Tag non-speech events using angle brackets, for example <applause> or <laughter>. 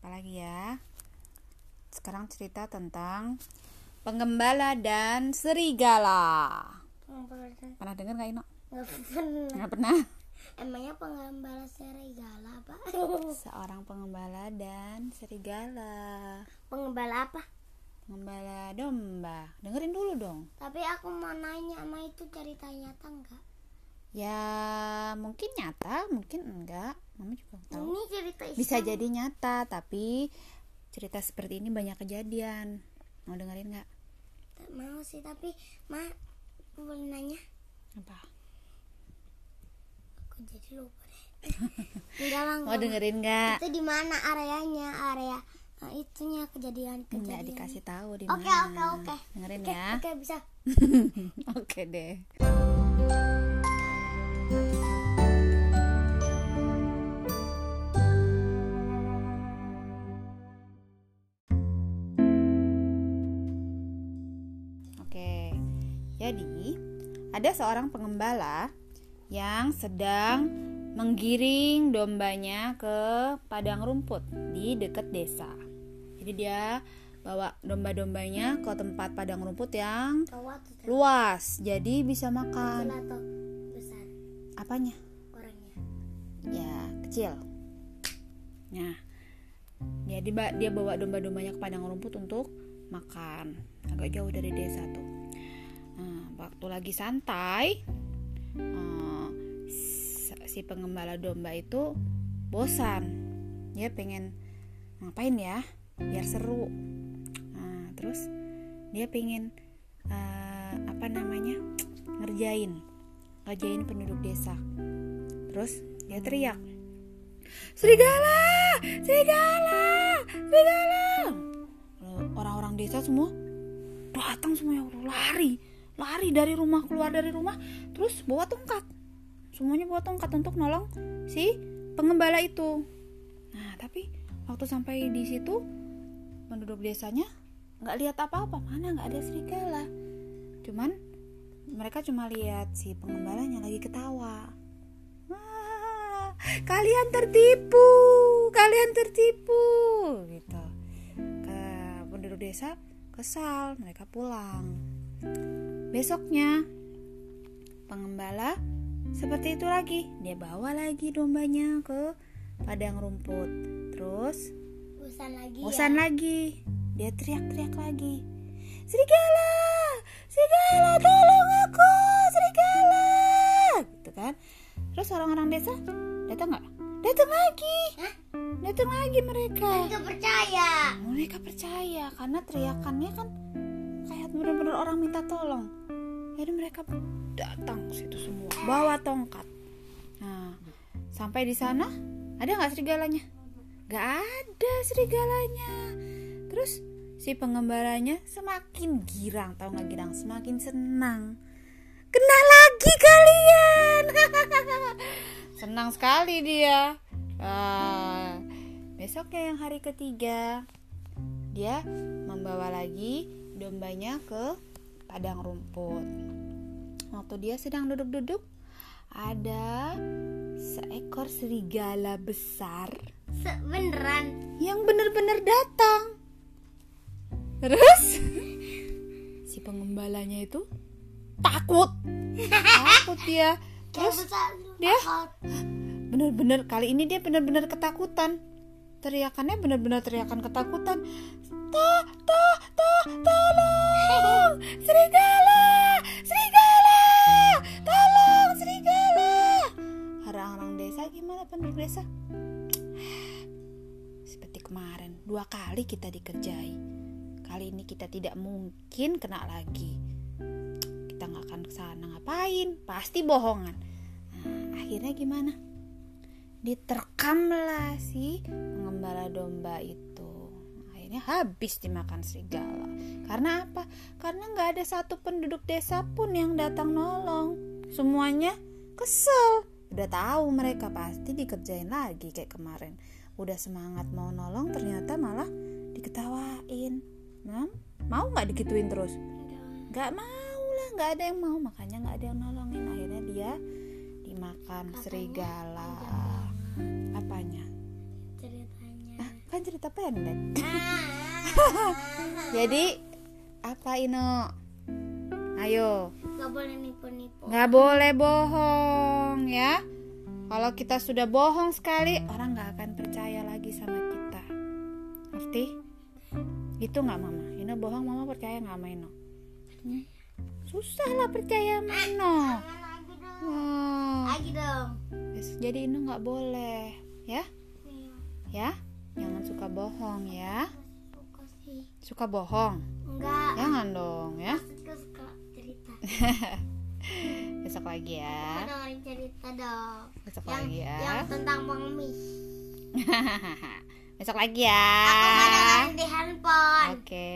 Apalagi ya? Sekarang cerita tentang penggembala dan serigala. Pernah dengar nggak Ino? Nggak pernah. Nggak pernah. Emangnya penggembala serigala apa? <laughs> Seorang pengembala dan serigala. penggembala apa? Pengembala domba. Dengerin dulu dong. Tapi aku mau nanya sama itu cerita nyata enggak? Ya mungkin nyata, mungkin enggak. Mama juga nggak tahu. Ini cerita Islam. Bisa jadi nyata, tapi cerita seperti ini banyak kejadian. Mau dengerin nggak? Mau sih, tapi ma aku boleh nanya? Apa? Aku jadi lupa deh. <laughs> enggak lah, Mau dengerin nggak? Itu di mana areanya? Area nah, itunya kejadian Nggak kejadian. dikasih tahu di Oke, mana. oke, oke. Dengerin Oke, ya. oke bisa. <laughs> Oke deh. Jadi, ada seorang pengembala yang sedang menggiring dombanya ke padang rumput di dekat desa. Jadi dia bawa domba-dombanya ke tempat padang rumput yang luas jadi bisa makan. Besar? Apanya? Orangnya? ya kecil. Nah dia diba- dia bawa domba-dombanya ke padang rumput untuk makan. Agak jauh dari desa tuh Nah, waktu lagi santai eh, si pengembala domba itu bosan. Dia pengen ngapain ya? Biar seru. Nah, terus dia pengen eh, apa namanya ngerjain ngerjain penduduk desa. Terus dia teriak serigala! Serigala! Serigala! Orang-orang desa semua datang semuanya lari lari dari rumah keluar dari rumah terus bawa tongkat. Semuanya bawa tongkat untuk nolong si pengembala itu. Nah tapi waktu sampai di situ penduduk desanya nggak lihat apa-apa. Mana nggak ada serigala. Cuman mereka cuma lihat si pengembalanya lagi ketawa. Kalian tertipu kalian tertipu gitu. Ke penduduk desa kesal mereka pulang besoknya. Pengembala seperti itu lagi. Dia bawa lagi dombanya ke padang rumput. Terus Bosan lagi bosan ya? lagi. Dia teriak-teriak lagi. Serigala! Serigala tolong aku! Serigala! Gitu kan. Terus orang-orang desa datang nggak? Datang lagi. Hah? datang lagi mereka. Nggak percaya. mereka percaya karena teriakannya kan kayak bener-bener orang minta tolong jadi mereka datang ke situ semua bawa tongkat. Nah sampai di sana ada nggak serigalanya? Nggak ada serigalanya. Terus si pengembalanya semakin girang tahu nggak girang? Semakin senang. Kena lagi kalian. <laughs> Senang sekali dia. Ah, besoknya yang hari ketiga dia membawa lagi dombanya ke padang rumput waktu dia sedang duduk-duduk ada seekor serigala besar Se- Beneran. yang benar-benar datang. Terus si pengembalanya itu takut, takut dia. Terus dia Takut. benar-benar kali ini dia benar-benar ketakutan. Teriakannya benar-benar teriakan ketakutan. Toh, Seperti kemarin, dua kali kita dikerjai. Kali ini kita tidak mungkin kena lagi. Kita nggak akan ke sana ngapain? Pasti bohongan. Nah, akhirnya gimana? Diterkamlah si pengembala domba itu. Akhirnya habis dimakan serigala. Karena apa? Karena nggak ada satu penduduk desa pun yang datang nolong. Semuanya kesel. Udah tahu mereka pasti dikerjain lagi kayak kemarin. Udah semangat mau nolong ternyata malah diketawain. Nah, mau nggak dikituin terus? Nggak mau lah, nggak ada yang mau. Makanya nggak ada yang nolongin. Akhirnya dia dimakan serigala. Apanya? Ceritanya. Ah, kan cerita pendek <laughs> jadi apa Ino ayo Gak boleh nipu-nipu. nggak boleh bohong ya. Kalau kita sudah bohong sekali orang nggak akan percaya lagi sama kita. Ngerti? Itu nggak mama? Ino bohong mama percaya nggak sama Ino Hmm? susah lah percaya sama Ino Lagi dong. Wah, Lagi dong. jadi Ino nggak boleh ya? Ya? Jangan suka bohong ya? Suka bohong? Enggak. jangan dong ya? Suka cerita. <laughs> besok lagi ya Aku dengerin cerita dong. besok Yang lagi ya yang tentang pengemis. <laughs> besok lagi ya Aku dengerin di handphone. oke